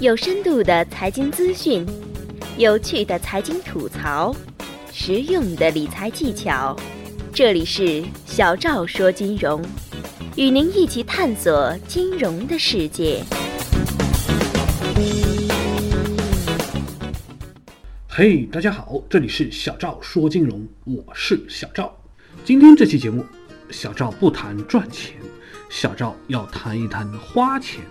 有深度的财经资讯，有趣的财经吐槽，实用的理财技巧。这里是小赵说金融，与您一起探索金融的世界。嘿，大家好，这里是小赵说金融，我是小赵。今天这期节目，小赵不谈赚钱，小赵要谈一谈花钱。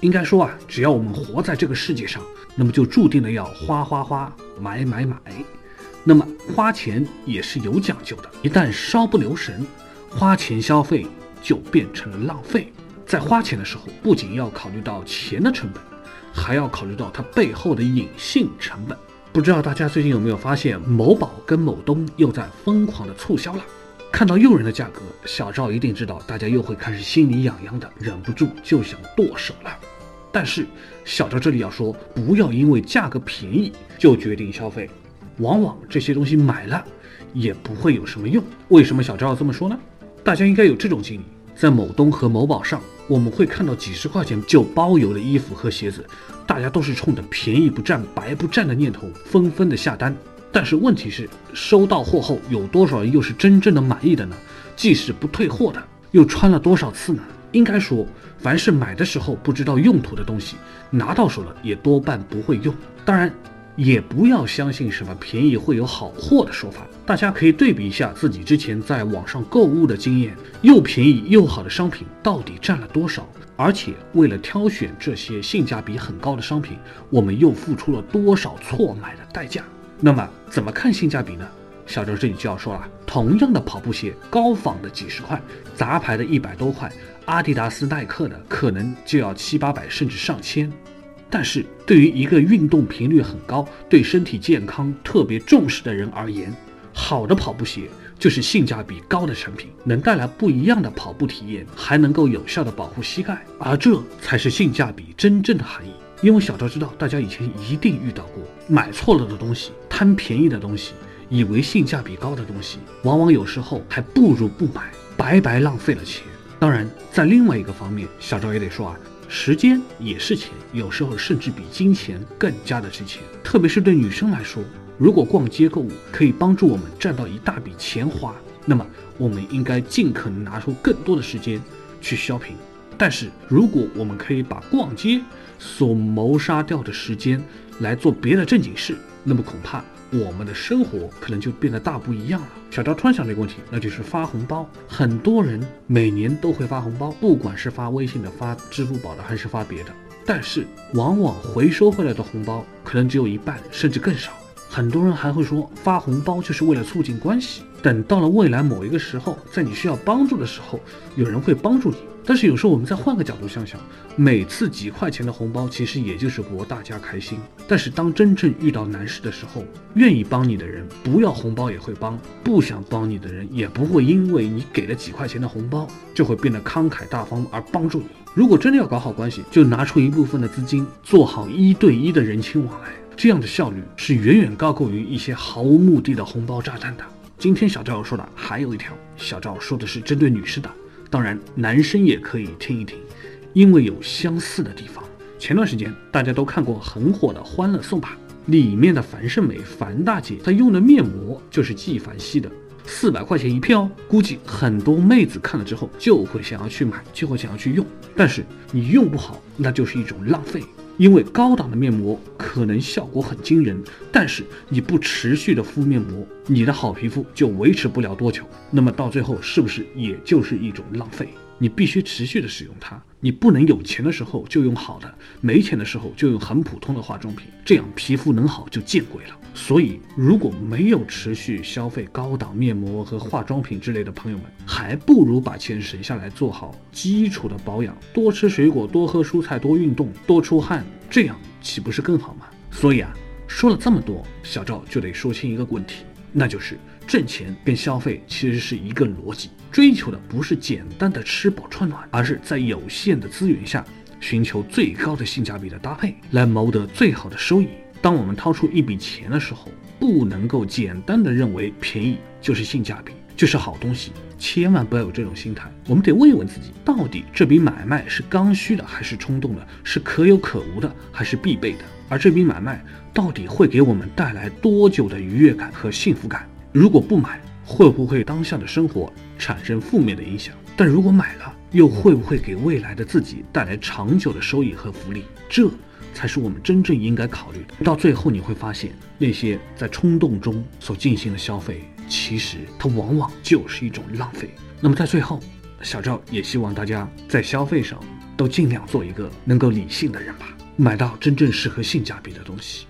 应该说啊，只要我们活在这个世界上，那么就注定了要花花花、买买买。那么花钱也是有讲究的，一旦稍不留神，花钱消费就变成了浪费。在花钱的时候，不仅要考虑到钱的成本，还要考虑到它背后的隐性成本。不知道大家最近有没有发现，某宝跟某东又在疯狂的促销了？看到诱人的价格，小赵一定知道大家又会开始心里痒痒的，忍不住就想剁手了。但是小赵这里要说，不要因为价格便宜就决定消费，往往这些东西买了也不会有什么用。为什么小赵要这么说呢？大家应该有这种经历，在某东和某宝上，我们会看到几十块钱就包邮的衣服和鞋子，大家都是冲着便宜不占白不占的念头纷纷的下单。但是问题是，收到货后有多少人又是真正的满意的呢？即使不退货的，又穿了多少次呢？应该说，凡是买的时候不知道用途的东西，拿到手了也多半不会用。当然，也不要相信什么便宜会有好货的说法。大家可以对比一下自己之前在网上购物的经验，又便宜又好的商品到底占了多少？而且为了挑选这些性价比很高的商品，我们又付出了多少错买的代价？那么，怎么看性价比呢？小周这里就要说了，同样的跑步鞋，高仿的几十块，杂牌的一百多块，阿迪达斯、耐克的可能就要七八百甚至上千。但是对于一个运动频率很高、对身体健康特别重视的人而言，好的跑步鞋就是性价比高的产品，能带来不一样的跑步体验，还能够有效的保护膝盖，而这才是性价比真正的含义。因为小赵知道，大家以前一定遇到过买错了的东西，贪便宜的东西。以为性价比高的东西，往往有时候还不如不买，白白浪费了钱。当然，在另外一个方面，小赵也得说啊，时间也是钱，有时候甚至比金钱更加的值钱。特别是对女生来说，如果逛街购物可以帮助我们赚到一大笔钱花，那么我们应该尽可能拿出更多的时间去 shopping。但是，如果我们可以把逛街所谋杀掉的时间来做别的正经事，那么恐怕。我们的生活可能就变得大不一样了。小赵突然想到一个问题，那就是发红包。很多人每年都会发红包，不管是发微信的、发支付宝的，还是发别的，但是往往回收回来的红包可能只有一半，甚至更少。很多人还会说发红包就是为了促进关系，等到了未来某一个时候，在你需要帮助的时候，有人会帮助你。但是有时候我们再换个角度想想，每次几块钱的红包其实也就是博大家开心。但是当真正遇到难事的时候，愿意帮你的人不要红包也会帮，不想帮你的人也不会因为你给了几块钱的红包就会变得慷慨大方而帮助你。如果真的要搞好关系，就拿出一部分的资金做好一对一的人情往来，这样的效率是远远高过于一些毫无目的的红包炸弹的。今天小赵说的还有一条，小赵说的是针对女士的。当然，男生也可以听一听，因为有相似的地方。前段时间大家都看过很火的《欢乐颂》吧？里面的樊胜美樊大姐她用的面膜就是纪梵希的，四百块钱一片哦。估计很多妹子看了之后就会想要去买，就会想要去用。但是你用不好，那就是一种浪费。因为高档的面膜可能效果很惊人，但是你不持续的敷面膜，你的好皮肤就维持不了多久。那么到最后是不是也就是一种浪费？你必须持续的使用它，你不能有钱的时候就用好的，没钱的时候就用很普通的化妆品，这样皮肤能好就见鬼了。所以，如果没有持续消费高档面膜和化妆品之类的朋友们，还不如把钱省下来做好基础的保养，多吃水果，多喝蔬菜，多运动，多出汗，这样岂不是更好吗？所以啊，说了这么多，小赵就得说清一个问题，那就是挣钱跟消费其实是一个逻辑，追求的不是简单的吃饱穿暖，而是在有限的资源下寻求最高的性价比的搭配，来谋得最好的收益。当我们掏出一笔钱的时候，不能够简单的认为便宜就是性价比，就是好东西。千万不要有这种心态。我们得问一问自己，到底这笔买卖是刚需的还是冲动的？是可有可无的还是必备的？而这笔买卖到底会给我们带来多久的愉悦感和幸福感？如果不买，会不会当下的生活产生负面的影响？但如果买了，又会不会给未来的自己带来长久的收益和福利？这才是我们真正应该考虑的。到最后你会发现，那些在冲动中所进行的消费，其实它往往就是一种浪费。那么在最后，小赵也希望大家在消费上都尽量做一个能够理性的人吧，买到真正适合性价比的东西。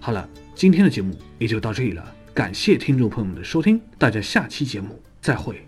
好了，今天的节目也就到这里了，感谢听众朋友们的收听，大家下期节目再会。